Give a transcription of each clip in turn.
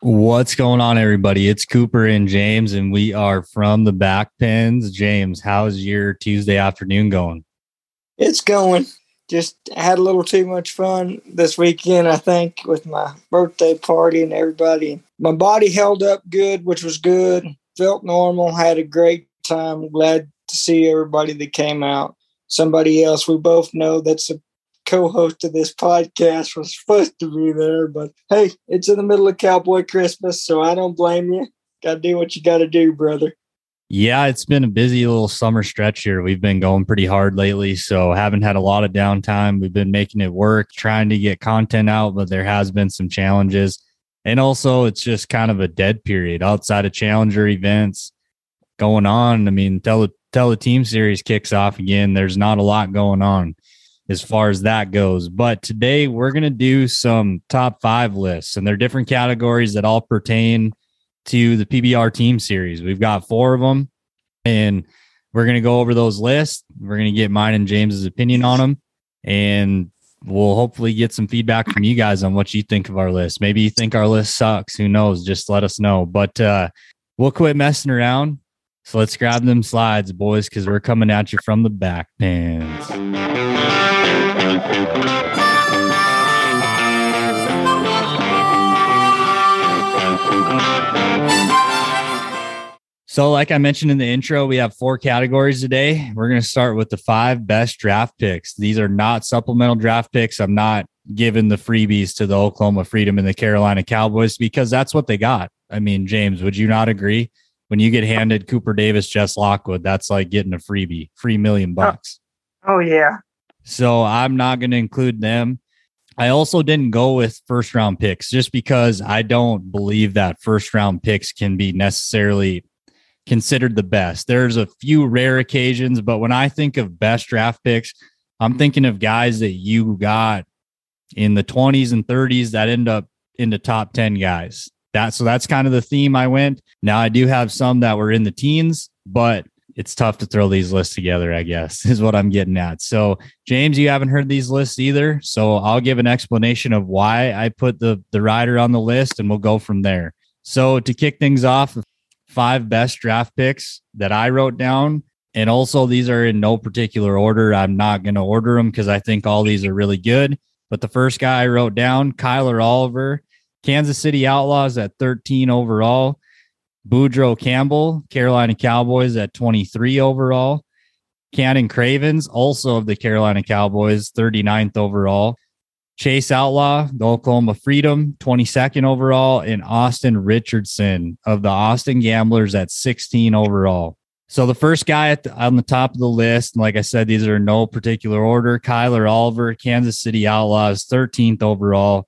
What's going on, everybody? It's Cooper and James, and we are from the back pens. James, how's your Tuesday afternoon going? It's going. Just had a little too much fun this weekend, I think, with my birthday party and everybody. My body held up good, which was good. Felt normal. Had a great time. Glad to see everybody that came out. Somebody else we both know that's a co-host of this podcast was supposed to be there, but hey, it's in the middle of Cowboy Christmas, so I don't blame you. Got to do what you got to do, brother. Yeah, it's been a busy little summer stretch here. We've been going pretty hard lately, so haven't had a lot of downtime. We've been making it work, trying to get content out, but there has been some challenges. And also, it's just kind of a dead period outside of challenger events going on. I mean, tell tell the team series kicks off again. There's not a lot going on as far as that goes. But today we're going to do some top five lists, and they're different categories that all pertain to the PBR team series. We've got four of them, and we're going to go over those lists. We're going to get mine and James's opinion on them, and we'll hopefully get some feedback from you guys on what you think of our list. Maybe you think our list sucks. Who knows? Just let us know. But uh, we'll quit messing around. So let's grab them slides, boys, because we're coming at you from the back pens. So, like I mentioned in the intro, we have four categories today. We're going to start with the five best draft picks. These are not supplemental draft picks. I'm not giving the freebies to the Oklahoma Freedom and the Carolina Cowboys because that's what they got. I mean, James, would you not agree? When you get handed Cooper Davis, Jess Lockwood, that's like getting a freebie, free million oh. bucks. Oh, oh yeah. So I'm not going to include them. I also didn't go with first round picks just because I don't believe that first round picks can be necessarily considered the best. There's a few rare occasions, but when I think of best draft picks, I'm thinking of guys that you got in the 20s and 30s that end up in the top 10 guys. That so that's kind of the theme I went. Now I do have some that were in the teens, but it's tough to throw these lists together, I guess, is what I'm getting at. So, James, you haven't heard these lists either. So, I'll give an explanation of why I put the, the rider on the list and we'll go from there. So, to kick things off, five best draft picks that I wrote down. And also, these are in no particular order. I'm not going to order them because I think all these are really good. But the first guy I wrote down, Kyler Oliver, Kansas City Outlaws at 13 overall. Boudreaux Campbell, Carolina Cowboys at 23 overall. Cannon Cravens, also of the Carolina Cowboys, 39th overall. Chase Outlaw, the Oklahoma Freedom, 22nd overall, and Austin Richardson of the Austin Gamblers at 16 overall. So the first guy the, on the top of the list, like I said, these are no particular order. Kyler Oliver, Kansas City Outlaws, 13th overall.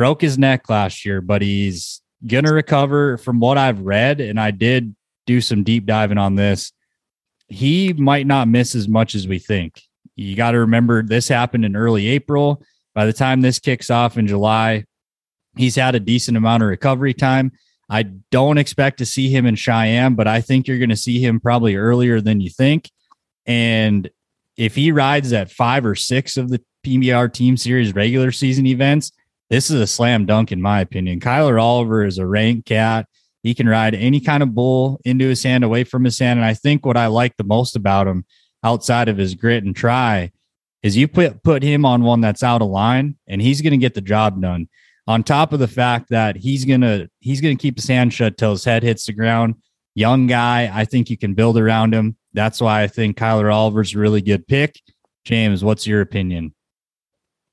Broke his neck last year, but he's gonna recover from what I've read, and I did do some deep diving on this. He might not miss as much as we think. You got to remember this happened in early April. By the time this kicks off in July, he's had a decent amount of recovery time. I don't expect to see him in Cheyenne, but I think you're going to see him probably earlier than you think. And if he rides at five or six of the PBR Team Series regular season events, this is a slam dunk in my opinion. Kyler Oliver is a rank cat. He can ride any kind of bull into his hand, away from his hand. And I think what I like the most about him outside of his grit and try is you put put him on one that's out of line and he's going to get the job done. On top of the fact that he's to he's to keep his hand shut till his head hits the ground. Young guy, I think you can build around him. That's why I think Kyler Oliver's a really good pick. James, what's your opinion?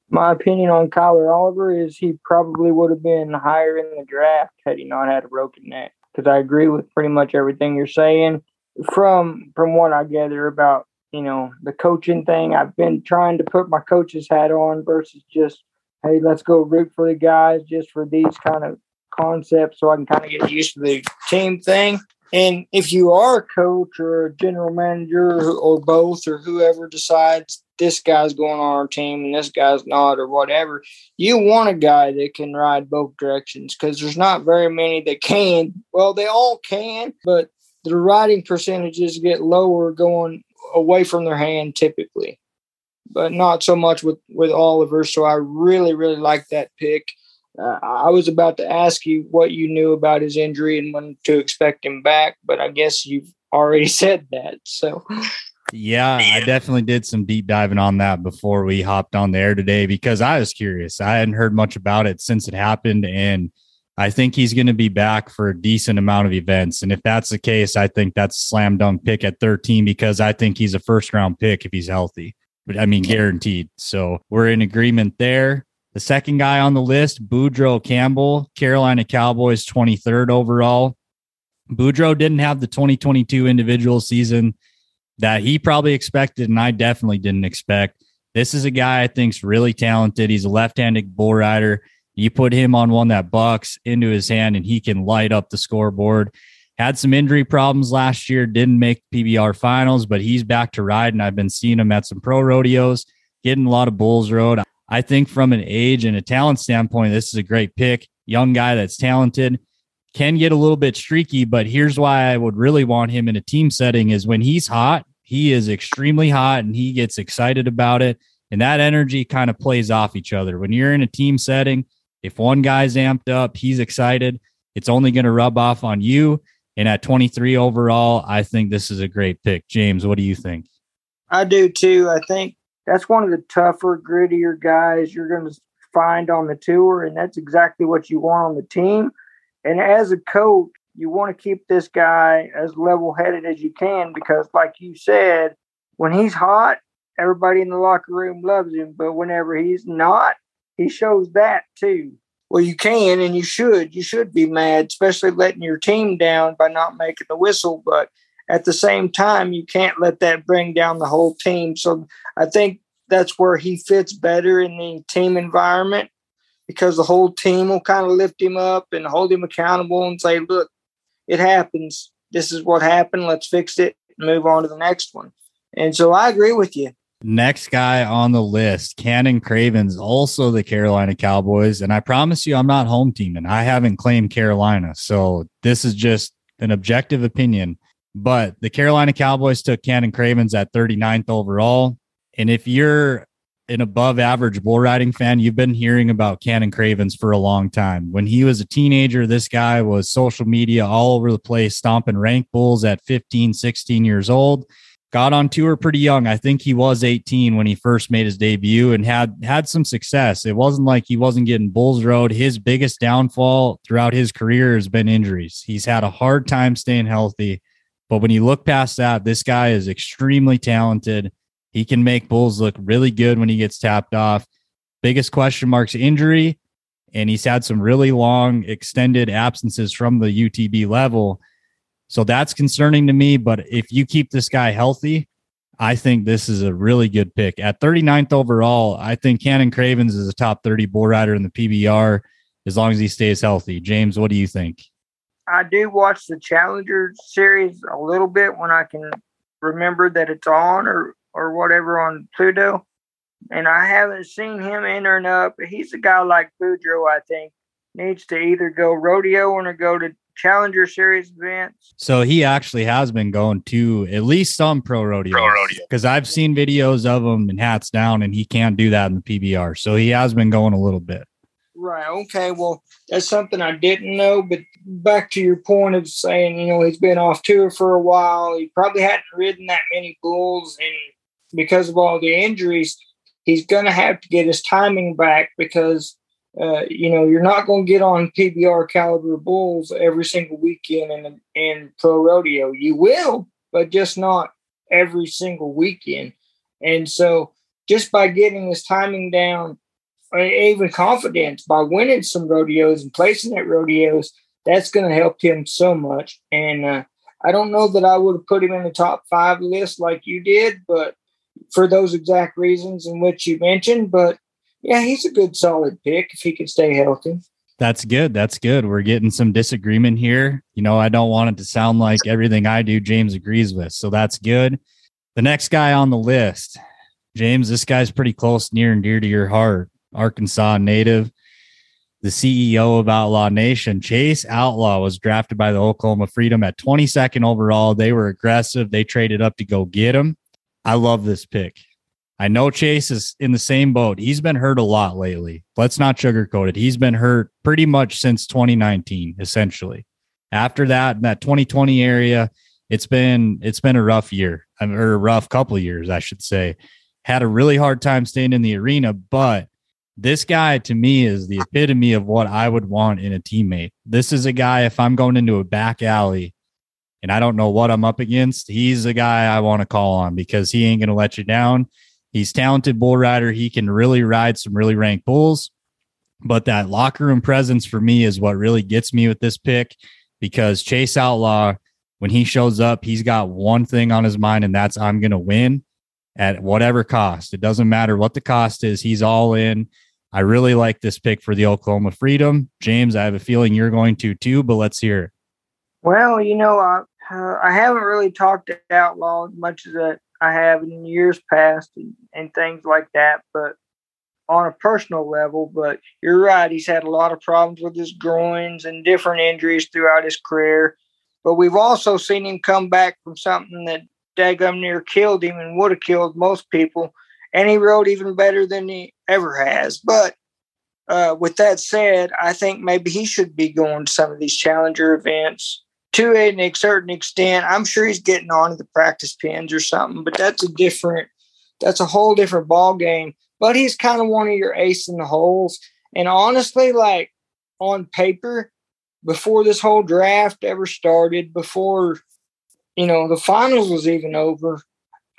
My opinion on Kyler Oliver is he probably would have been higher in the draft had he not had a broken neck. Because I agree with pretty much everything you're saying. From from what I gather about you know the coaching thing, I've been trying to put my coach's hat on versus just hey let's go root for the guys just for these kind of concepts so I can kind of get used to the team thing. And if you are a coach or a general manager or both or whoever decides this guy's going on our team and this guy's not or whatever, you want a guy that can ride both directions because there's not very many that can. Well, they all can, but the riding percentages get lower going away from their hand typically, but not so much with with Oliver. So I really really like that pick. uh, I was about to ask you what you knew about his injury and when to expect him back, but I guess you've already said that. So, yeah, I definitely did some deep diving on that before we hopped on the air today because I was curious. I hadn't heard much about it since it happened. And I think he's going to be back for a decent amount of events. And if that's the case, I think that's a slam dunk pick at 13 because I think he's a first round pick if he's healthy. But I mean, guaranteed. So we're in agreement there. The second guy on the list, Boudreaux Campbell, Carolina Cowboys 23rd overall. Boudreaux didn't have the 2022 individual season that he probably expected, and I definitely didn't expect. This is a guy I think's really talented. He's a left-handed bull rider. You put him on one that bucks into his hand, and he can light up the scoreboard. Had some injury problems last year, didn't make PBR finals, but he's back to riding. I've been seeing him at some pro rodeos, getting a lot of bulls rode. I think from an age and a talent standpoint, this is a great pick. Young guy that's talented, can get a little bit streaky, but here's why I would really want him in a team setting is when he's hot, he is extremely hot and he gets excited about it. And that energy kind of plays off each other. When you're in a team setting, if one guy's amped up, he's excited, it's only going to rub off on you. And at 23 overall, I think this is a great pick. James, what do you think? I do too. I think that's one of the tougher, grittier guys you're going to find on the tour, and that's exactly what you want on the team. And as a coach, you want to keep this guy as level headed as you can because, like you said, when he's hot, everybody in the locker room loves him. But whenever he's not, he shows that too. Well, you can and you should. You should be mad, especially letting your team down by not making the whistle. But at the same time, you can't let that bring down the whole team. So I think that's where he fits better in the team environment because the whole team will kind of lift him up and hold him accountable and say, look, it happens. This is what happened. Let's fix it and move on to the next one. And so I agree with you. Next guy on the list, Cannon Cravens, also the Carolina Cowboys. And I promise you, I'm not home teaming. I haven't claimed Carolina. So this is just an objective opinion. But the Carolina Cowboys took Cannon Cravens at 39th overall. And if you're an above average bull riding fan, you've been hearing about Cannon Cravens for a long time. When he was a teenager, this guy was social media all over the place, stomping rank bulls at 15, 16 years old. Got on tour pretty young. I think he was 18 when he first made his debut and had had some success. It wasn't like he wasn't getting bulls rode. His biggest downfall throughout his career has been injuries. He's had a hard time staying healthy. But when you look past that, this guy is extremely talented. He can make bulls look really good when he gets tapped off. Biggest question marks injury, and he's had some really long extended absences from the UTB level. So that's concerning to me. But if you keep this guy healthy, I think this is a really good pick. At 39th overall, I think Cannon Cravens is a top 30 bull rider in the PBR as long as he stays healthy. James, what do you think? I do watch the Challenger series a little bit when I can remember that it's on or or whatever on Pluto. And I haven't seen him entering up. He's a guy like Boudreaux, I think, needs to either go rodeo or go to Challenger Series events. So he actually has been going to at least some pro rodeo. Pro rodeo. Because I've seen videos of him and hats down, and he can't do that in the PBR. So he has been going a little bit. Right. Okay. Well, that's something I didn't know. But back to your point of saying, you know, he's been off tour for a while. He probably hadn't ridden that many bulls, and because of all the injuries, he's going to have to get his timing back because, uh, you know, you're not going to get on PBR caliber bulls every single weekend in, in pro rodeo. You will, but just not every single weekend. And so just by getting his timing down, even confidence by winning some rodeos and placing at rodeos, that's going to help him so much. And uh, I don't know that I would have put him in the top five list like you did, but for those exact reasons in which you mentioned. But yeah, he's a good solid pick if he can stay healthy. That's good. That's good. We're getting some disagreement here. You know, I don't want it to sound like everything I do, James agrees with. So that's good. The next guy on the list, James, this guy's pretty close, near and dear to your heart. Arkansas native, the CEO of Outlaw Nation, Chase Outlaw, was drafted by the Oklahoma Freedom at 22nd overall. They were aggressive. They traded up to go get him. I love this pick. I know Chase is in the same boat. He's been hurt a lot lately. Let's not sugarcoat it. He's been hurt pretty much since 2019, essentially. After that, in that 2020 area, it's been it's been a rough year um, or a rough couple years, I should say. Had a really hard time staying in the arena, but this guy to me is the epitome of what I would want in a teammate. This is a guy, if I'm going into a back alley and I don't know what I'm up against, he's a guy I want to call on because he ain't going to let you down. He's talented bull rider. He can really ride some really ranked bulls. But that locker room presence for me is what really gets me with this pick because Chase Outlaw, when he shows up, he's got one thing on his mind, and that's I'm going to win at whatever cost. It doesn't matter what the cost is, he's all in. I really like this pick for the Oklahoma Freedom. James, I have a feeling you're going to too, but let's hear it. Well, you know, I, uh, I haven't really talked to Outlaw as much as I have in years past and, and things like that, but on a personal level. But you're right, he's had a lot of problems with his groins and different injuries throughout his career. But we've also seen him come back from something that daggum near killed him and would have killed most people. And he rode even better than he ever has. But uh, with that said, I think maybe he should be going to some of these challenger events to a certain extent. I'm sure he's getting on to the practice pens or something, but that's a different, that's a whole different ball game. But he's kind of one of your ace in the holes. And honestly, like on paper, before this whole draft ever started, before you know the finals was even over,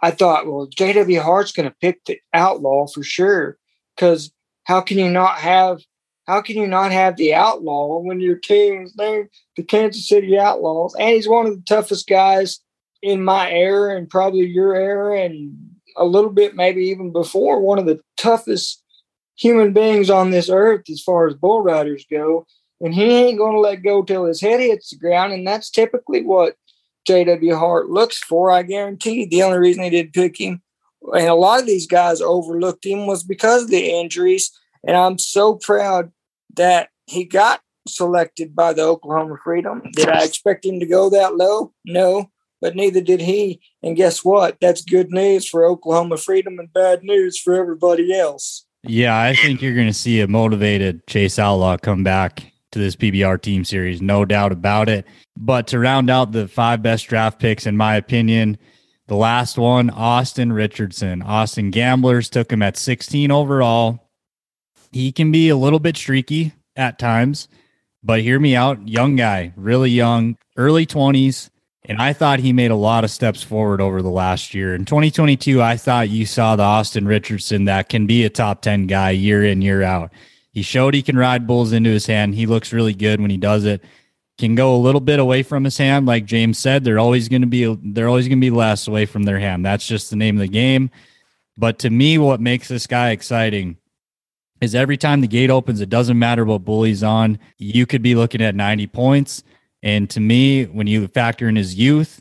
I thought, well, JW Hart's going to pick the outlaw for sure. Because how can you not have how can you not have the outlaw when your team's named the Kansas City Outlaws? And he's one of the toughest guys in my era and probably your era and a little bit maybe even before one of the toughest human beings on this earth as far as bull riders go. And he ain't going to let go till his head hits the ground. And that's typically what J.W. Hart looks for. I guarantee the only reason he did pick him, and a lot of these guys overlooked him, was because of the injuries. And I'm so proud that he got selected by the Oklahoma Freedom. Did I expect him to go that low? No, but neither did he. And guess what? That's good news for Oklahoma Freedom and bad news for everybody else. Yeah, I think you're going to see a motivated Chase Outlaw come back to this PBR team series, no doubt about it. But to round out the five best draft picks, in my opinion, the last one, Austin Richardson. Austin Gamblers took him at 16 overall he can be a little bit streaky at times, but hear me out. Young guy, really young, early 20s. And I thought he made a lot of steps forward over the last year. In 2022, I thought you saw the Austin Richardson that can be a top 10 guy year in, year out. He showed he can ride bulls into his hand. He looks really good when he does it. Can go a little bit away from his hand, like James said. They're always going to be they're always going to be less away from their hand. That's just the name of the game. But to me, what makes this guy exciting is every time the gate opens, it doesn't matter what bully's on, you could be looking at 90 points. And to me, when you factor in his youth,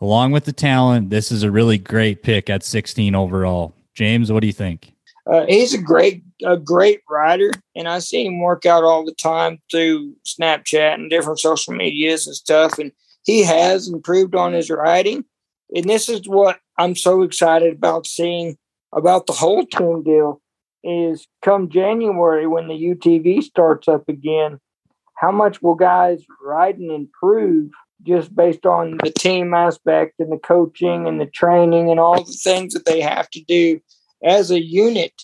along with the talent, this is a really great pick at 16 overall. James, what do you think? Uh, he's a great, a great rider, and I see him work out all the time through Snapchat and different social medias and stuff. And he has improved on his riding, and this is what I'm so excited about seeing about the whole team deal is come January when the UTB starts up again, how much will guys riding improve just based on the team aspect and the coaching and the training and all the things that they have to do as a unit?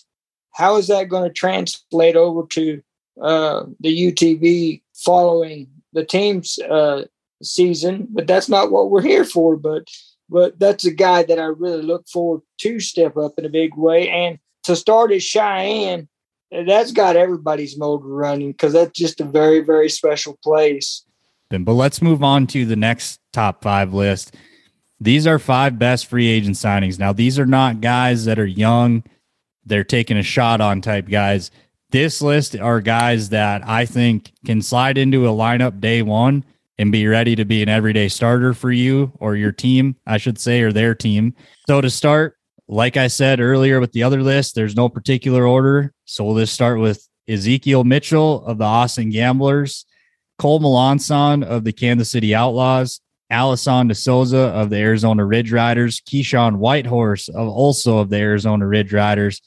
How is that going to translate over to uh, the UTB following the team's uh, season? But that's not what we're here for. But but that's a guy that I really look forward to step up in a big way and to start at Cheyenne, that's got everybody's motor running because that's just a very, very special place. Then, but let's move on to the next top five list. These are five best free agent signings. Now, these are not guys that are young, they're taking a shot on type guys. This list are guys that I think can slide into a lineup day one and be ready to be an everyday starter for you or your team, I should say, or their team. So to start, like I said earlier with the other list, there's no particular order. So we'll just start with Ezekiel Mitchell of the Austin Gamblers, Cole Melancon of the Kansas City Outlaws, Alisson De Souza of the Arizona Ridge Riders, Keyshawn Whitehorse of also of the Arizona Ridge Riders,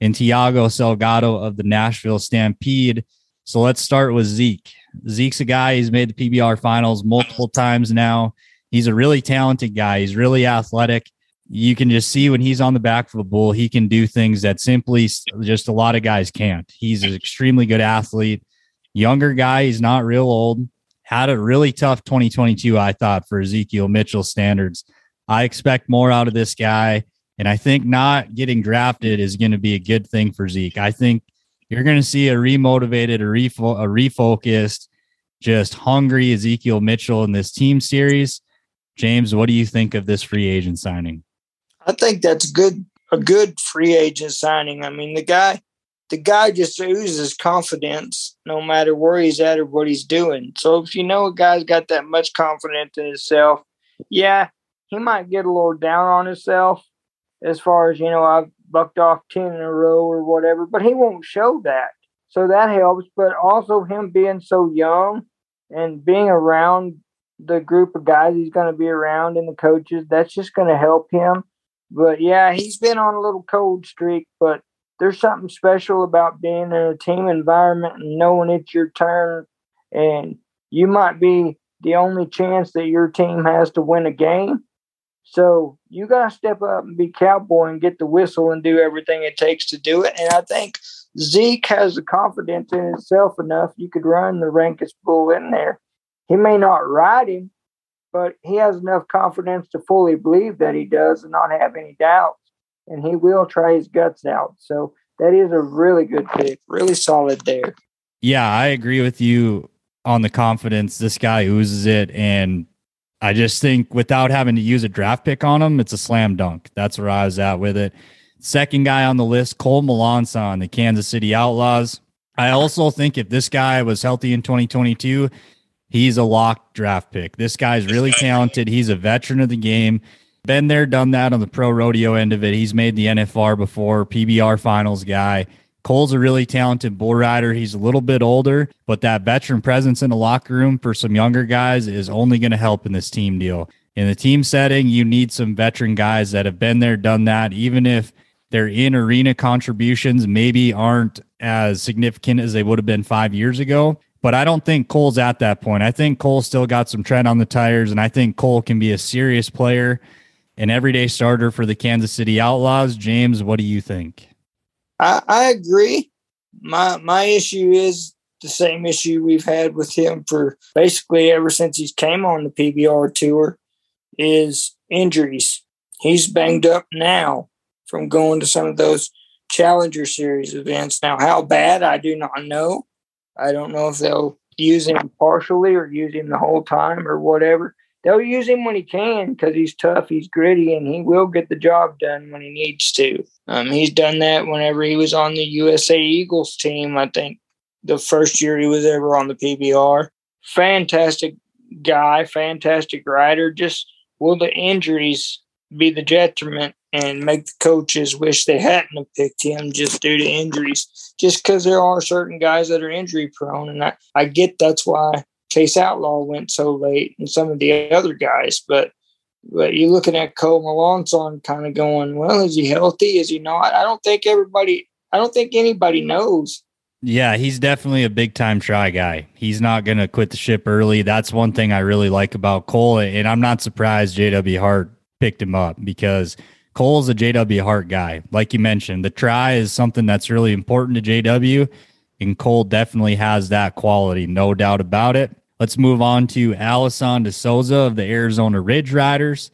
and Thiago Salgado of the Nashville Stampede. So let's start with Zeke. Zeke's a guy, he's made the PBR finals multiple times now. He's a really talented guy. He's really athletic. You can just see when he's on the back of a bull, he can do things that simply just a lot of guys can't. He's an extremely good athlete. Younger guy, he's not real old. Had a really tough 2022, I thought, for Ezekiel Mitchell standards. I expect more out of this guy. And I think not getting drafted is going to be a good thing for Zeke. I think you're going to see a remotivated, a, refo- a refocused, just hungry Ezekiel Mitchell in this team series. James, what do you think of this free agent signing? I think that's good a good free agent signing. I mean, the guy the guy just oozes confidence no matter where he's at or what he's doing. So if you know a guy's got that much confidence in himself, yeah, he might get a little down on himself as far as, you know, I've bucked off 10 in a row or whatever, but he won't show that. So that helps. But also him being so young and being around the group of guys he's going to be around and the coaches, that's just going to help him. But yeah, he's been on a little cold streak, but there's something special about being in a team environment and knowing it's your turn and you might be the only chance that your team has to win a game. So you got to step up and be cowboy and get the whistle and do everything it takes to do it. And I think Zeke has the confidence in himself enough. You could run the rankest bull in there. He may not ride him, but he has enough confidence to fully believe that he does and not have any doubts and he will try his guts out. So that is a really good pick, really solid there. Yeah, I agree with you on the confidence. This guy oozes it. And I just think without having to use a draft pick on him, it's a slam dunk. That's where I was at with it. Second guy on the list, Cole Melancon, the Kansas City Outlaws. I also think if this guy was healthy in 2022, he's a locked draft pick. This guy's really talented. He's a veteran of the game. Been there, done that on the pro rodeo end of it. He's made the NFR before, PBR finals guy. Cole's a really talented bull rider. He's a little bit older, but that veteran presence in the locker room for some younger guys is only going to help in this team deal. In the team setting, you need some veteran guys that have been there, done that, even if their in arena contributions maybe aren't as significant as they would have been five years ago. But I don't think Cole's at that point. I think Cole still got some tread on the tires, and I think Cole can be a serious player an everyday starter for the Kansas City Outlaws. James, what do you think? I, I agree. My my issue is the same issue we've had with him for basically ever since he's came on the PBR tour is injuries. He's banged up now from going to some of those Challenger Series events. Now, how bad I do not know. I don't know if they'll use him partially or use him the whole time or whatever they'll use him when he can because he's tough, he's gritty, and he will get the job done when he needs to. Um, he's done that whenever he was on the USA Eagles team. I think the first year he was ever on the PBR. Fantastic guy, fantastic rider. Just will the injuries be the detriment and make the coaches wish they hadn't have picked him just due to injuries? Just because there are certain guys that are injury prone, and I, I get that's why Chase Outlaw went so late and some of the other guys. But but you're looking at Cole Melancon kind of going, well, is he healthy? Is he not? I don't think everybody, I don't think anybody knows. Yeah, he's definitely a big time try guy. He's not going to quit the ship early. That's one thing I really like about Cole. And I'm not surprised JW Hart picked him up because Cole's a JW Hart guy. Like you mentioned, the try is something that's really important to JW. And Cole definitely has that quality, no doubt about it. Let's move on to Alisson De Souza of the Arizona Ridge Riders.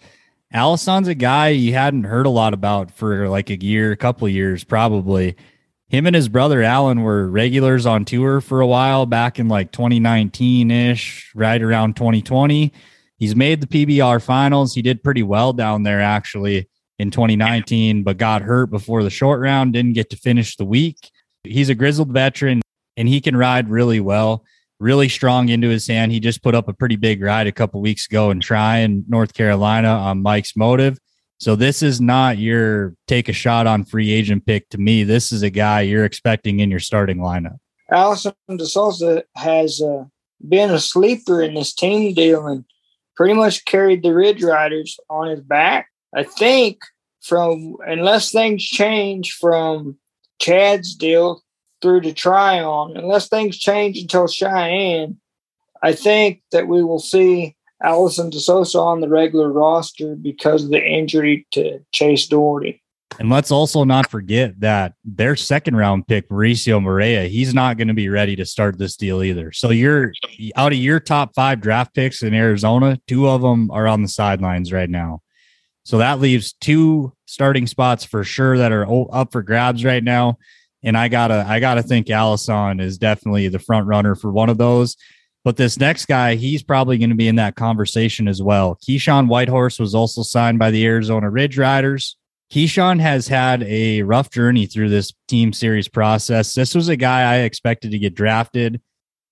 Alisson's a guy you hadn't heard a lot about for like a year, a couple years, probably. Him and his brother Alan were regulars on tour for a while back in like 2019 ish, right around 2020. He's made the PBR finals. He did pretty well down there actually in 2019, but got hurt before the short round, didn't get to finish the week. He's a grizzled veteran and he can ride really well really strong into his hand. He just put up a pretty big ride a couple weeks ago in Tryon North Carolina on Mike's motive. So this is not your take a shot on free agent pick to me. This is a guy you're expecting in your starting lineup. Alisson De Souza has uh, been a sleeper in this team deal, and pretty much carried the Ridge Riders on his back. I think from unless things change from Chad's deal through to Tryon, unless things change until Cheyenne, I think that we will see Alisson De Souza on the regular roster because of the injury to Chase Dougherty. And let's also not forget that their second round pick, Mauricio Moreira, he's not going to be ready to start this deal either. So you're out of your top five draft picks in Arizona, two of them are on the sidelines right now. So that leaves two starting spots for sure that are up for grabs right now. And I gotta, I gotta think Alisson is definitely the front runner for one of those. But this next guy, he's probably going to be in that conversation as well. Keyshawn Whitehorse was also signed by the Arizona Ridge Riders. Keyshawn has had a rough journey through this team series process. This was a guy I expected to get drafted.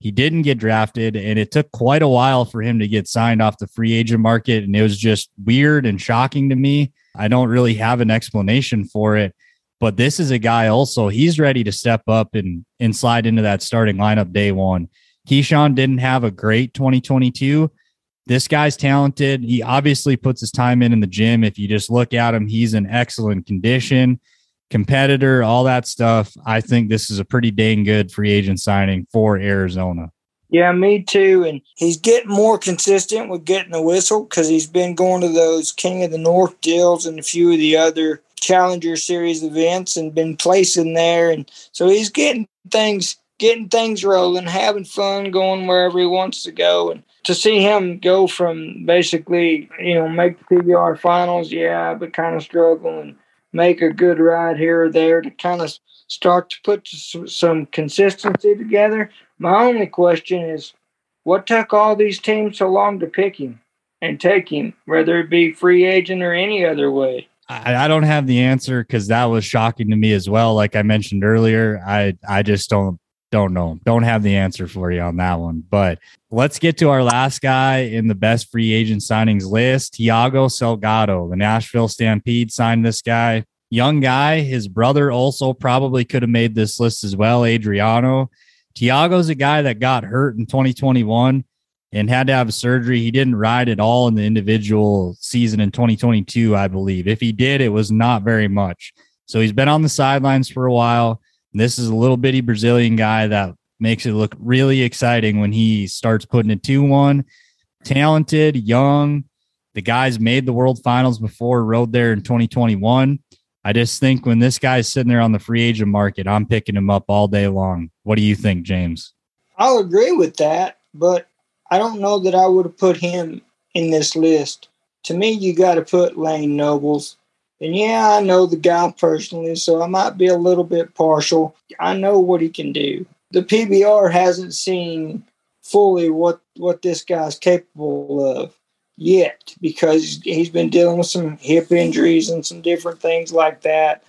He didn't get drafted, and it took quite a while for him to get signed off the free agent market. And it was just weird and shocking to me. I don't really have an explanation for it. But this is a guy also, he's ready to step up and, and slide into that starting lineup day one. Keyshawn didn't have a great 2022, this guy's talented. He obviously puts his time in in the gym. If you just look at him, he's in excellent condition, competitor, all that stuff. I think this is a pretty dang good free agent signing for Arizona. Yeah, me too. And he's getting more consistent with getting the whistle because he's been going to those King of the North deals and a few of the other Challenger Series events and been placing there. And so he's getting things getting things rolling, having fun, going wherever he wants to go. And to see him go from basically, you know, make the PBR finals, yeah, but kind of struggle and make a good ride here or there to kind of start to put some consistency together. My only question is, what took all these teams so long to pick him and take him, whether it be free agent or any other way? I, I don't have the answer because that was shocking to me as well. Like I mentioned earlier, I I just don't don't know. Don't have the answer for you on that one. But let's get to our last guy in the best free agent signings list. Thiago Salgado, the Nashville Stampede signed this guy. Young guy. His brother also probably could have made this list as well, Adriano. Thiago's a guy that got hurt in 2021 and had to have surgery. He didn't ride at all in the individual season in 2022, I believe. If he did, it was not very much. So he's been on the sidelines for a while. This is a little bitty Brazilian guy that makes it look really exciting when he starts putting it 2 1. Talented, young. The guy's made the world finals before, rode there in 2021. I just think when this guy's sitting there on the free agent market, I'm picking him up all day long. What do you think, James? I'll agree with that, but I don't know that I would have put him in this list. To me, you got to put Lane Nobles and yeah, I know the guy personally, so I might be a little bit partial. I know what he can do. The PBR hasn't seen fully what what this guy's capable of yet because he's been dealing with some hip injuries and some different things like that.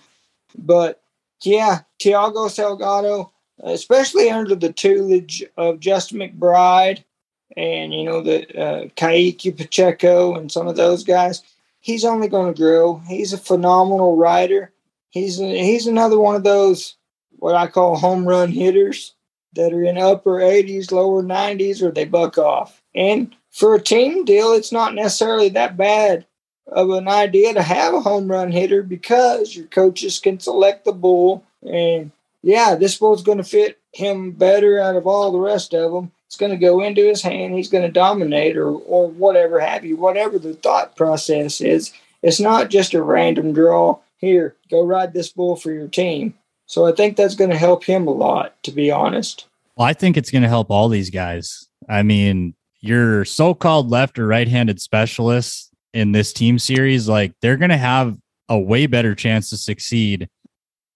But yeah, Thiago Salgado, especially under the tutelage of Justin McBride and you know the uh, Kaique Pacheco and some of those guys, he's only going to grow. He's a phenomenal rider. He's he's another one of those what I call home run hitters that are in upper 80s, lower 90s, or they buck off. And for a team deal, it's not necessarily that bad of an idea to have a home run hitter because your coaches can select the bull. And yeah, this bull's going to fit him better out of all the rest of them it's going to go into his hand. He's going to dominate or, or whatever have you, whatever the thought process is. It's not just a random draw. Here, go ride this bull for your team. So I think that's going to help him a lot, to be honest. Well, I think it's going to help all these guys. I mean, your so called left or right handed specialists in this team series, like they're going to have a way better chance to succeed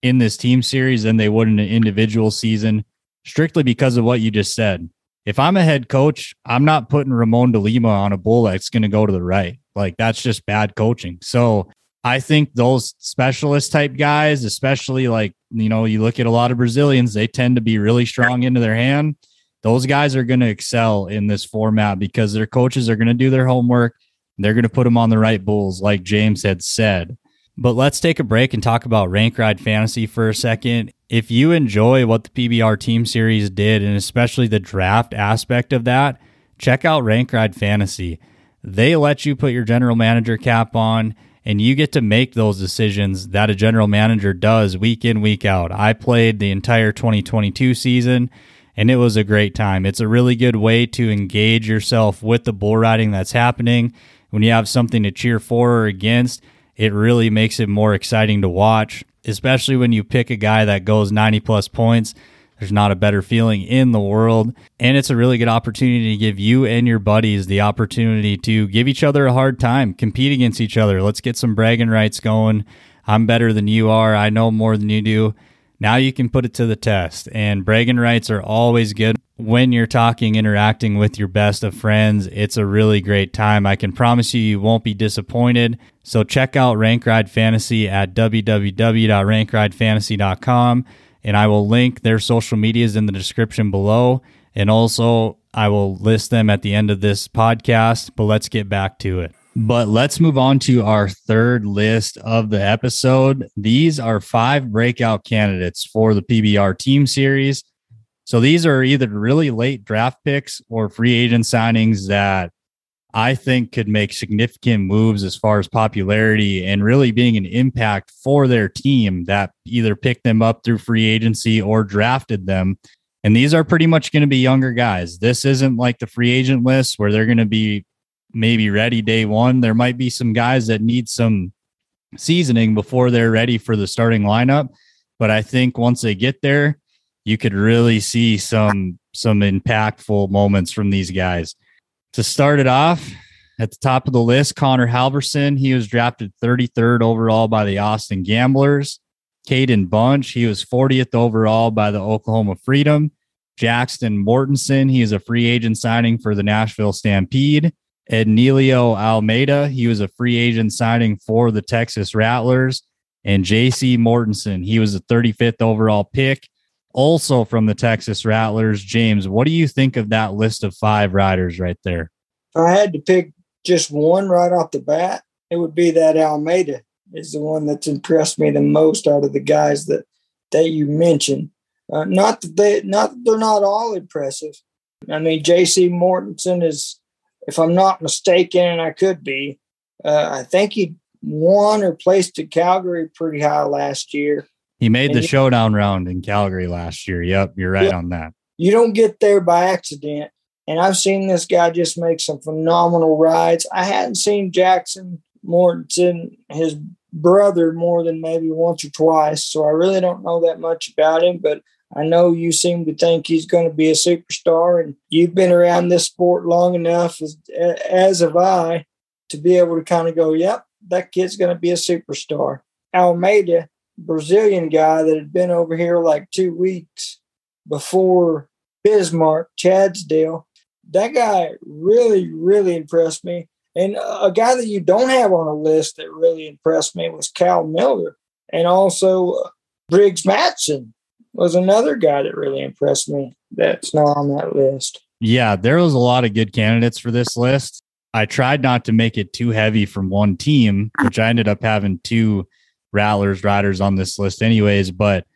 in this team series than they would in an individual season, strictly because of what you just said if I'm a head coach, I'm not putting Ramon de Lima on a bull that's going to go to the right. Like that's just bad coaching. So I think those specialist type guys, especially like, you know, you look at a lot of Brazilians, they tend to be really strong into their hand. Those guys are going to excel in this format because their coaches are going to do their homework. They're going to put them on the right bulls, like James had said. But let's take a break and talk about Rank Ride Fantasy for a second. If you enjoy what the PBR Team Series did, and especially the draft aspect of that, check out Rank Ride Fantasy. They let you put your general manager cap on and you get to make those decisions that a general manager does week in, week out. I played the entire 2022 season and it was a great time. It's a really good way to engage yourself with the bull riding that's happening. When you have something to cheer for or against, it really makes it more exciting to watch, especially when you pick a guy that goes 90 plus points there's not a better feeling in the world. And it's a really good opportunity to give you and your buddies the opportunity to give each other a hard time, compete against each other. Let's get some bragging rights going. I'm better than you are. I know more than you do. Now you can put it to the test. And bragging rights are always good when you're talking, interacting with your best of friends. It's a really great time. I can promise you, you won't be disappointed. So check out Rank Ride Fantasy at www.rankridefantasy.com and I will link their social medias in the description below. And also, I will list them at the end of this podcast. But let's get back to it. But let's move on to our third list of the episode. These are five breakout candidates for the PBR team series. So these are either really late draft picks or free agent signings that I think could make significant moves as far as popularity and really being an impact for their team that either picked them up through free agency or drafted them. And these are pretty much going to be younger guys. This isn't like the free agent list where they're going to be maybe ready day one. There might be some guys that need some seasoning before they're ready for the starting lineup. But I think once they get there, you could really see some some impactful moments from these guys. To start it off, at the top of the list, Connor Halverson. He was drafted 33rd overall by the Austin Gamblers. Caden Bunch, he was 40th overall by the Oklahoma Freedom. Jackson Mortensen, he is a free agent signing for the Nashville Stampede. Ednelio Almeida, he was a free agent signing for the Texas Rattlers. And JC Mortensen, he was a 35th overall pick also from the Texas Rattlers. James, what do you think of that list of five riders right there? If I had to pick just one right off the bat, it would be that Almeida is the one that's impressed me the most out of the guys that that you mentioned. Uh, not that they not that they're not all impressive. I mean, J.C. Mortensen is, if I'm not mistaken, and I could be, uh, I think he won or placed at Calgary pretty high last year. He made the showdown round in Calgary last year. Yep, you're right on that. You don't get there by accident. And I've seen this guy just make some phenomenal rides. I hadn't seen Jackson Mortensen, his brother, more than maybe once or twice. So I really don't know that much about him, but I know you seem to think he's going to be a superstar, and you've been around this sport long enough, as, as have I, to be able to kind of go, yep, that kid's going to be a superstar. Almeida Brazilian guy that had been over here like two weeks before Bismarck, Chadsdale. That guy really, really impressed me. And a guy that you don't have on a list that really impressed me was Cal Miller. And also uh, Briggs Madsen was another guy that really impressed me that's not on that list. Yeah, there was a lot of good candidates for this list. I tried not to make it too heavy from one team, which I ended up having two rattlers, riders on this list, anyways. But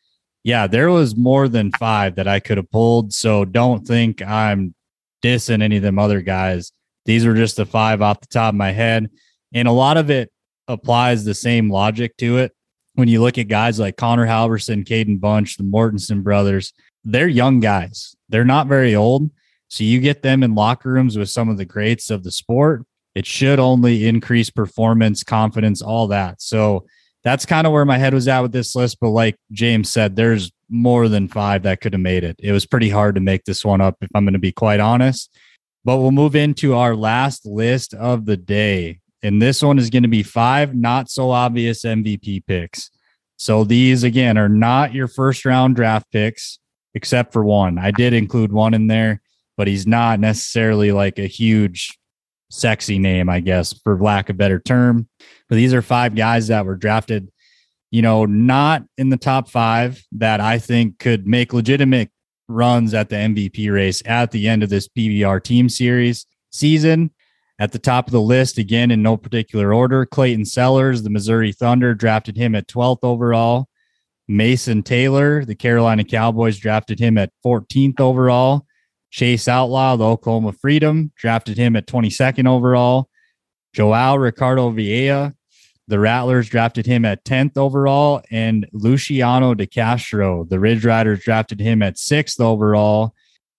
yeah, there was more than five that I could have pulled. So don't think I'm dissing any of them other guys. These were just the five off the top of my head. And a lot of it applies the same logic to it. When you look at guys like Connor Halverson, Caden Bunch, the Mortensen brothers, they're young guys. They're not very old. So you get them in locker rooms with some of the greats of the sport. It should only increase performance, confidence, all that. So that's kind of where my head was at with this list. But like James said, there's more than five that could have made it. It was pretty hard to make this one up, if I'm going to be quite honest. But we'll move into our last list of the day. And this one is going to be five not so obvious MVP picks. So these, again, are not your first round draft picks, except for one. I did include one in there, but he's not necessarily like a huge sexy name, I guess, for lack of better term. But these are five guys that were drafted, you know, not in the top five that I think could make legitimate runs at the MVP race at the end of this PBR team series season. At the top of the list, again, in no particular order, Clayton Sellers, the Missouri Thunder, drafted him at 12th overall. Mason Taylor, the Carolina Cowboys, drafted him at 14th overall. Chase Outlaw, the Oklahoma Freedom, drafted him at 22nd overall. Joao Ricardo Vieira, the Rattlers drafted him at 10th overall, and Luciano de Castro, the Ridge Riders drafted him at 6th overall.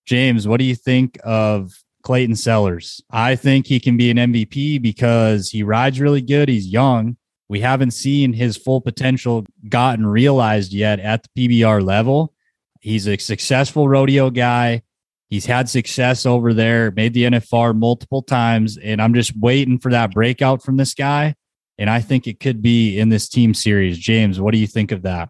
James, what do you think of Clayton Sellers? I think he can be an MVP because he rides really good. He's young. We haven't seen his full potential gotten realized yet at the PBR level. He's a successful rodeo guy. He's had success over there, made the NFR multiple times, and I'm just waiting for that breakout from this guy. And I think it could be in this team series. James, what do you think of that?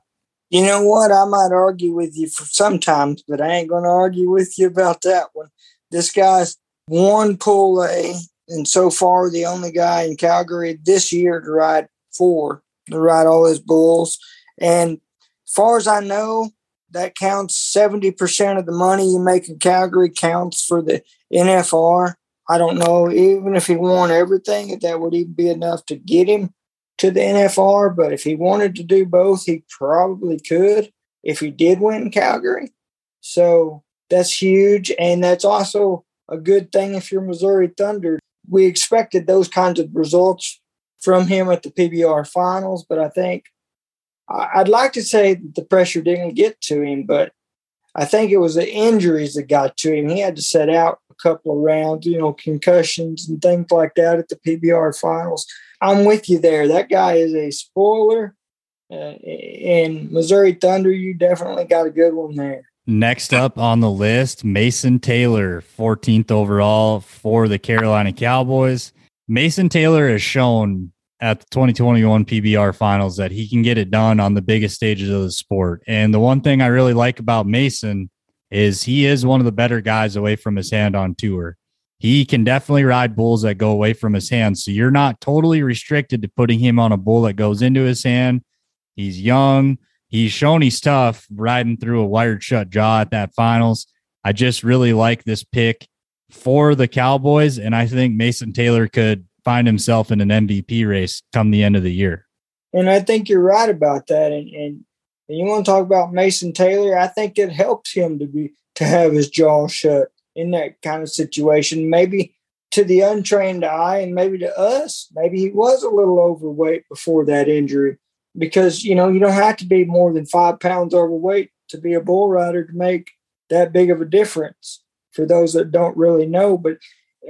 You know what? I might argue with you for sometimes, but I ain't going to argue with you about that one. This guy's one pull A, and so far the only guy in Calgary this year to ride four, to ride all his bulls. And as far as I know, that counts 70% of the money you make in Calgary counts for the NFR. I don't know, even if he won everything, if that would even be enough to get him to the NFR. But if he wanted to do both, he probably could if he did win in Calgary. So that's huge. And that's also a good thing if you're Missouri Thunder. We expected those kinds of results from him at the PBR finals, but I think I'd like to say the pressure didn't get to him, but I think it was the injuries that got to him. He had to set out a couple of rounds, you know, concussions and things like that at the PBR finals. I'm with you there. That guy is a spoiler. Uh, and Missouri Thunder, you definitely got a good one there. Next up on the list, Mason Taylor, 14th overall for the Carolina Cowboys. Mason Taylor has shown at the 2021 PBR finals that he can get it done on the biggest stages of the sport. And the one thing I really like about Mason is he is one of the better guys away from his hand on tour. He can definitely ride bulls that go away from his hand. So you're not totally restricted to putting him on a bull that goes into his hand. He's young. He's shown he's tough riding through a wired shut jaw at that finals. I just really like this pick for the Cowboys. And I think Mason Taylor could find himself in an MVP race come the end of the year. And I think you're right about that. And, and, and you want to talk about Mason Taylor? I think it helps him to be to have his jaw shut in that kind of situation. Maybe to the untrained eye, and maybe to us, maybe he was a little overweight before that injury. Because you know you don't have to be more than five pounds overweight to be a bull rider to make that big of a difference. For those that don't really know, but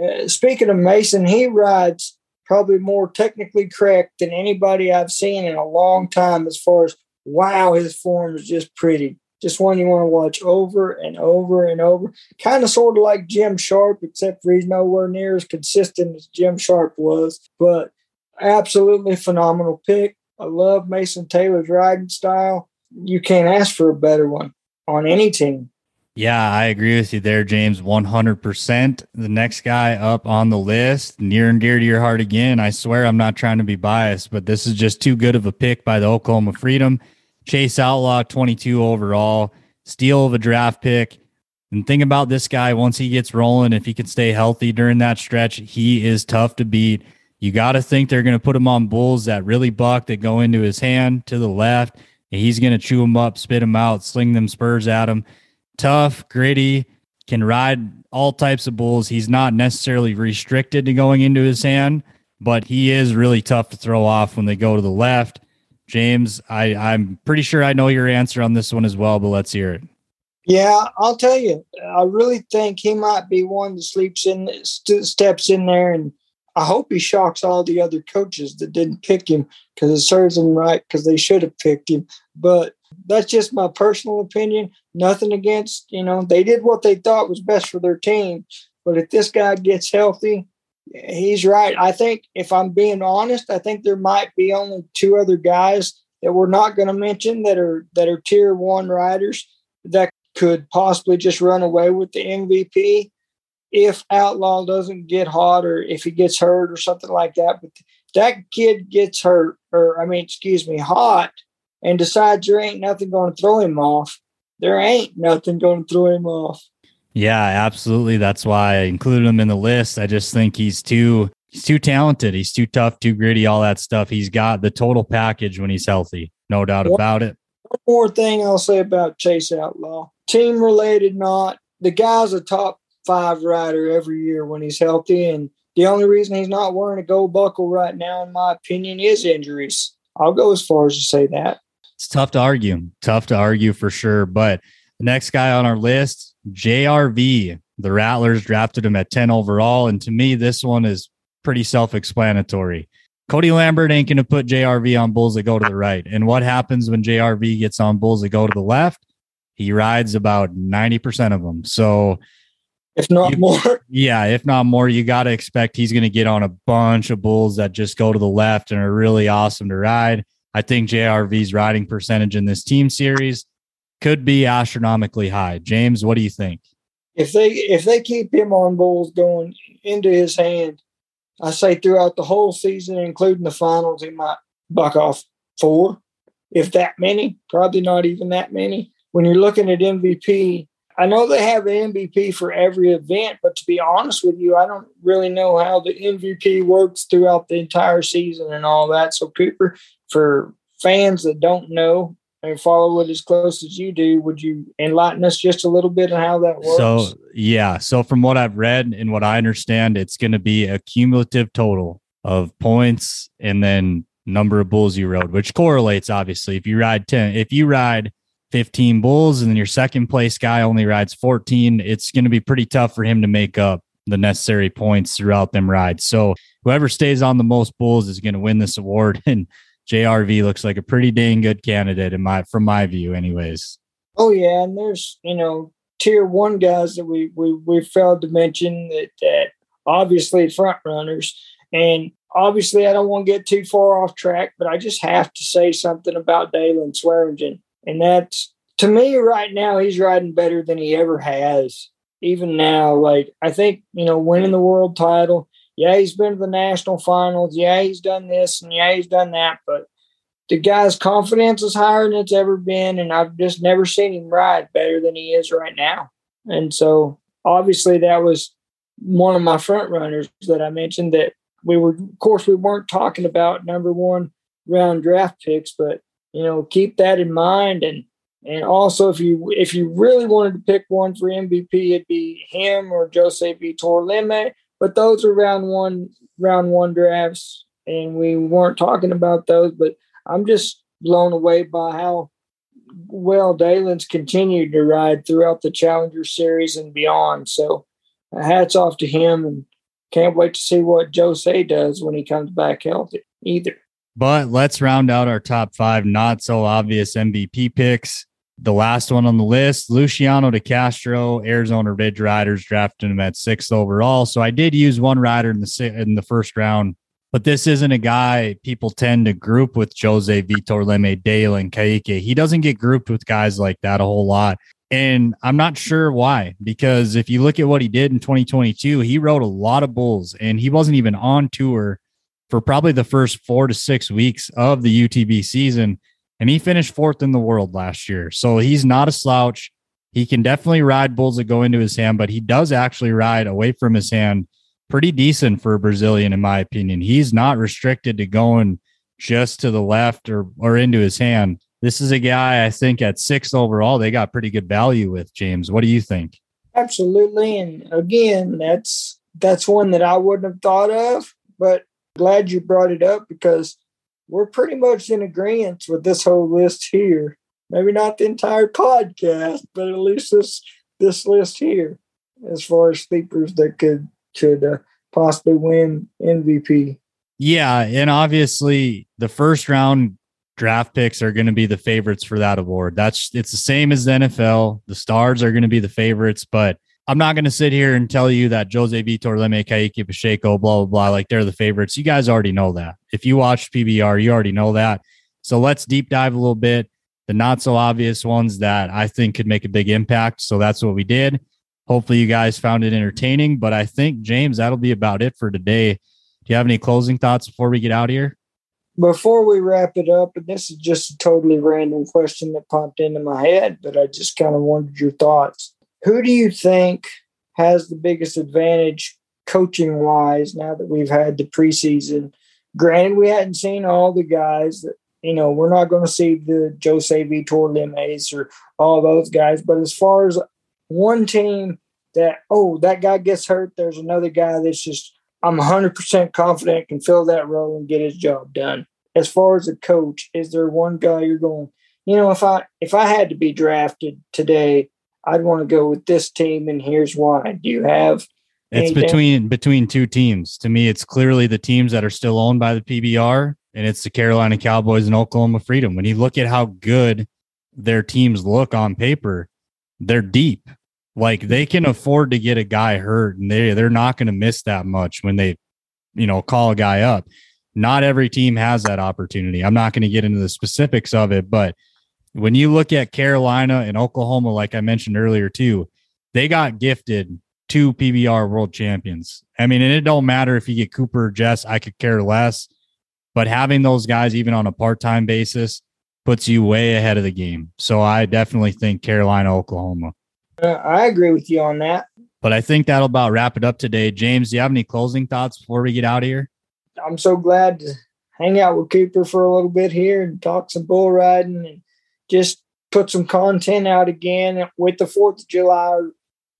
uh, speaking of Mason, he rides probably more technically correct than anybody I've seen in a long time as far as wow, his form is just pretty. Just one you want to watch over and over and over. Kind of sort of like Jim Sharp, except for he's nowhere near as consistent as Jim Sharp was. But absolutely phenomenal pick. I love Mason Taylor's riding style. You can't ask for a better one on any team. Yeah, I agree with you there, James. 100%. The next guy up on the list, near and dear to your heart again. I swear I'm not trying to be biased, but this is just too good of a pick by the Oklahoma Freedom. Chase Outlaw, 22 overall, steal of a draft pick. And think about this guy once he gets rolling, if he can stay healthy during that stretch, he is tough to beat. You got to think they're going to put him on bulls that really buck that go into his hand to the left. And he's going to chew them up, spit them out, sling them spurs at him tough, gritty, can ride all types of bulls. He's not necessarily restricted to going into his hand, but he is really tough to throw off when they go to the left. James, I, I'm pretty sure I know your answer on this one as well, but let's hear it. Yeah, I'll tell you. I really think he might be one that sleeps in, st- steps in there, and I hope he shocks all the other coaches that didn't pick him because it serves them right because they should have picked him. But that's just my personal opinion. Nothing against, you know, they did what they thought was best for their team. But if this guy gets healthy, he's right. I think if I'm being honest, I think there might be only two other guys that we're not going to mention that are that are tier one riders that could possibly just run away with the MVP if Outlaw doesn't get hot or if he gets hurt or something like that. But that kid gets hurt, or I mean, excuse me, hot and decides there ain't nothing going to throw him off, there ain't nothing going to throw him off. Yeah, absolutely. That's why I included him in the list. I just think he's too he's too talented. He's too tough, too gritty, all that stuff. He's got the total package when he's healthy. No doubt about it. One more thing I'll say about Chase Outlaw. Team related not. The guy's a top five rider every year when he's healthy and the only reason he's not wearing a gold buckle right now, in my opinion, is injuries. I'll go as far as to say that. It's tough to argue. Tough to argue for sure. But the next guy on our list, JRV. The Rattlers drafted him at 10 overall. And to me, this one is pretty self explanatory. Cody Lambert ain't going to put JRV on bulls that go to the right. And what happens when JRV gets on bulls that go to the left? He rides about 90% of them. So, if not You- more. yeah, if not more, you got to expect he's going to get on a bunch of bulls that just go to the left and are really awesome to ride. I think JRV's riding percentage in this team series could be astronomically high. James, what do you think? If they if they keep him on bulls going into his hand, I say throughout the whole season, including the finals, he might buck off four, if that many. Probably not even that many. When you're looking at MVP, I know they have an MVP for every event, but to be honest with you, I don't really know how the MVP works throughout the entire season and all that. So, Cooper, for fans that don't know and follow it as close as you do, would you enlighten us just a little bit on how that works? So, yeah. So, from what I've read and what I understand, it's going to be a cumulative total of points and then number of bulls you rode, which correlates obviously. If you ride 10, if you ride 15 bulls and then your second place guy only rides 14, it's going to be pretty tough for him to make up the necessary points throughout them rides. So, whoever stays on the most bulls is going to win this award. And JRV looks like a pretty dang good candidate in my from my view, anyways. Oh yeah, and there's you know tier one guys that we we we failed to mention that that obviously front runners, and obviously I don't want to get too far off track, but I just have to say something about Daylon Swearingen, and that's to me right now he's riding better than he ever has. Even now, like I think you know winning the world title. Yeah, he's been to the national finals. Yeah, he's done this and yeah, he's done that, but the guy's confidence is higher than it's ever been, and I've just never seen him ride better than he is right now. And so, obviously, that was one of my front runners that I mentioned. That we were, of course, we weren't talking about number one round draft picks, but you know, keep that in mind. And and also, if you if you really wanted to pick one for MVP, it'd be him or Jose Vitor Leme. But those are round one round one drafts, and we weren't talking about those, but I'm just blown away by how well Daylon's continued to ride throughout the Challenger Series and beyond. So, uh, hats off to him, and can't wait to see what Jose does when he comes back healthy. Either. But let's round out our top five not so obvious MVP picks. The last one on the list, Luciano de Castro, Arizona Ridge Riders drafted him at sixth overall. So I did use one rider in the in the first round, but this isn't a guy people tend to group with Jose Vitor Leme, Dale, and Kaique. He doesn't get grouped with guys like that a whole lot. And I'm not sure why, because if you look at what he did in 2022, he rode a lot of bulls and he wasn't even on tour for probably the first four to six weeks of the UTB season. And he finished fourth in the world last year. So he's not a slouch. He can definitely ride bulls that go into his hand, but he does actually ride away from his hand pretty decent for a Brazilian, in my opinion. He's not restricted to going just to the left or, or into his hand. This is a guy I think at six overall, they got pretty good value with James. What do you think? Absolutely, and again, that's that's one that I wouldn't have thought of, but glad you brought it up because we're pretty much in agreement with this whole list here. Maybe not the entire podcast, but at least this this list here, as far as sleepers that could could uh, possibly win MVP. Yeah, and obviously the first round draft picks are going to be the favorites for that award. That's it's the same as the NFL. The stars are going to be the favorites, but I'm not going to sit here and tell you that Jose Vitor, Leme, Kaique, Pacheco, blah blah blah, like they're the favorites. You guys already know that. If you watched PBR, you already know that. So let's deep dive a little bit. The not so obvious ones that I think could make a big impact. So that's what we did. Hopefully, you guys found it entertaining. But I think James, that'll be about it for today. Do you have any closing thoughts before we get out here? Before we wrap it up, and this is just a totally random question that popped into my head, but I just kind of wanted your thoughts. Who do you think has the biggest advantage coaching wise now that we've had the preseason? Granted, we hadn't seen all the guys that, you know, we're not going to see the Jose Vitor Lemes or all those guys, but as far as one team that, oh, that guy gets hurt, there's another guy that's just I'm 100% confident can fill that role and get his job done. As far as a coach, is there one guy you're going, you know, if I if I had to be drafted today, I'd want to go with this team and here's why. Do you have it's anything? between between two teams. To me, it's clearly the teams that are still owned by the PBR, and it's the Carolina Cowboys and Oklahoma Freedom. When you look at how good their teams look on paper, they're deep. Like they can afford to get a guy hurt, and they they're not going to miss that much when they, you know, call a guy up. Not every team has that opportunity. I'm not going to get into the specifics of it, but when you look at Carolina and Oklahoma, like I mentioned earlier too, they got gifted two PBR world champions. I mean, and it don't matter if you get Cooper or Jess, I could care less. But having those guys, even on a part time basis, puts you way ahead of the game. So I definitely think Carolina, Oklahoma. Uh, I agree with you on that. But I think that'll about wrap it up today. James, do you have any closing thoughts before we get out of here? I'm so glad to hang out with Cooper for a little bit here and talk some bull riding and just put some content out again with the Fourth of July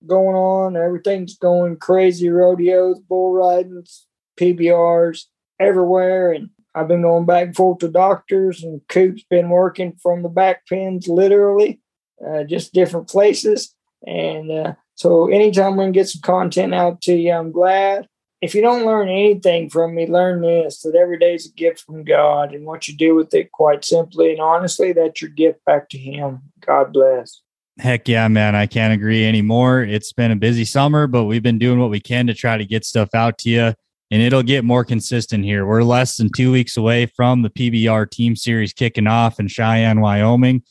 going on. Everything's going crazy. Rodeos, bull ridings, PBRs everywhere, and I've been going back and forth to doctors, and Coop's been working from the back pens, literally, uh, just different places. And uh, so, anytime we can get some content out to you, I'm glad. If you don't learn anything from me, learn this that every day is a gift from God, and what you do with it, quite simply and honestly, that's your gift back to Him. God bless. Heck yeah, man. I can't agree anymore. It's been a busy summer, but we've been doing what we can to try to get stuff out to you and it'll get more consistent here. We're less than two weeks away from the PBR team series kicking off in Cheyenne, Wyoming.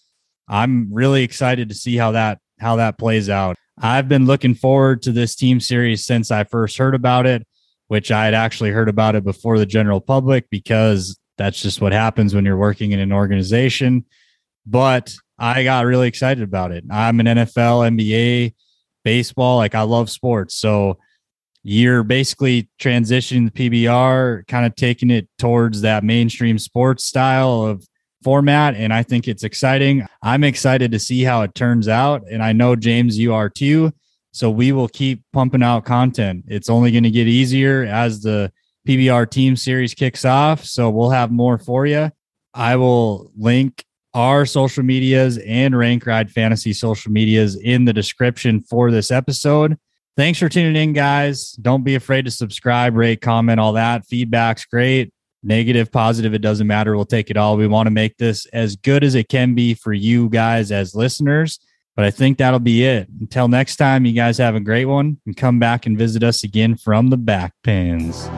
I'm really excited to see how that how that plays out. I've been looking forward to this team series since I first heard about it, which I had actually heard about it before the general public because that's just what happens when you're working in an organization. But I got really excited about it. I'm an NFL, NBA, baseball, like I love sports. So you're basically transitioning the PBR, kind of taking it towards that mainstream sports style of format. And I think it's exciting. I'm excited to see how it turns out. And I know, James, you are too. So we will keep pumping out content. It's only going to get easier as the PBR team series kicks off. So we'll have more for you. I will link our social medias and Rank Ride Fantasy social medias in the description for this episode. Thanks for tuning in, guys. Don't be afraid to subscribe, rate, comment, all that. Feedback's great. Negative, positive, it doesn't matter. We'll take it all. We want to make this as good as it can be for you guys as listeners. But I think that'll be it. Until next time, you guys have a great one and come back and visit us again from the back pens.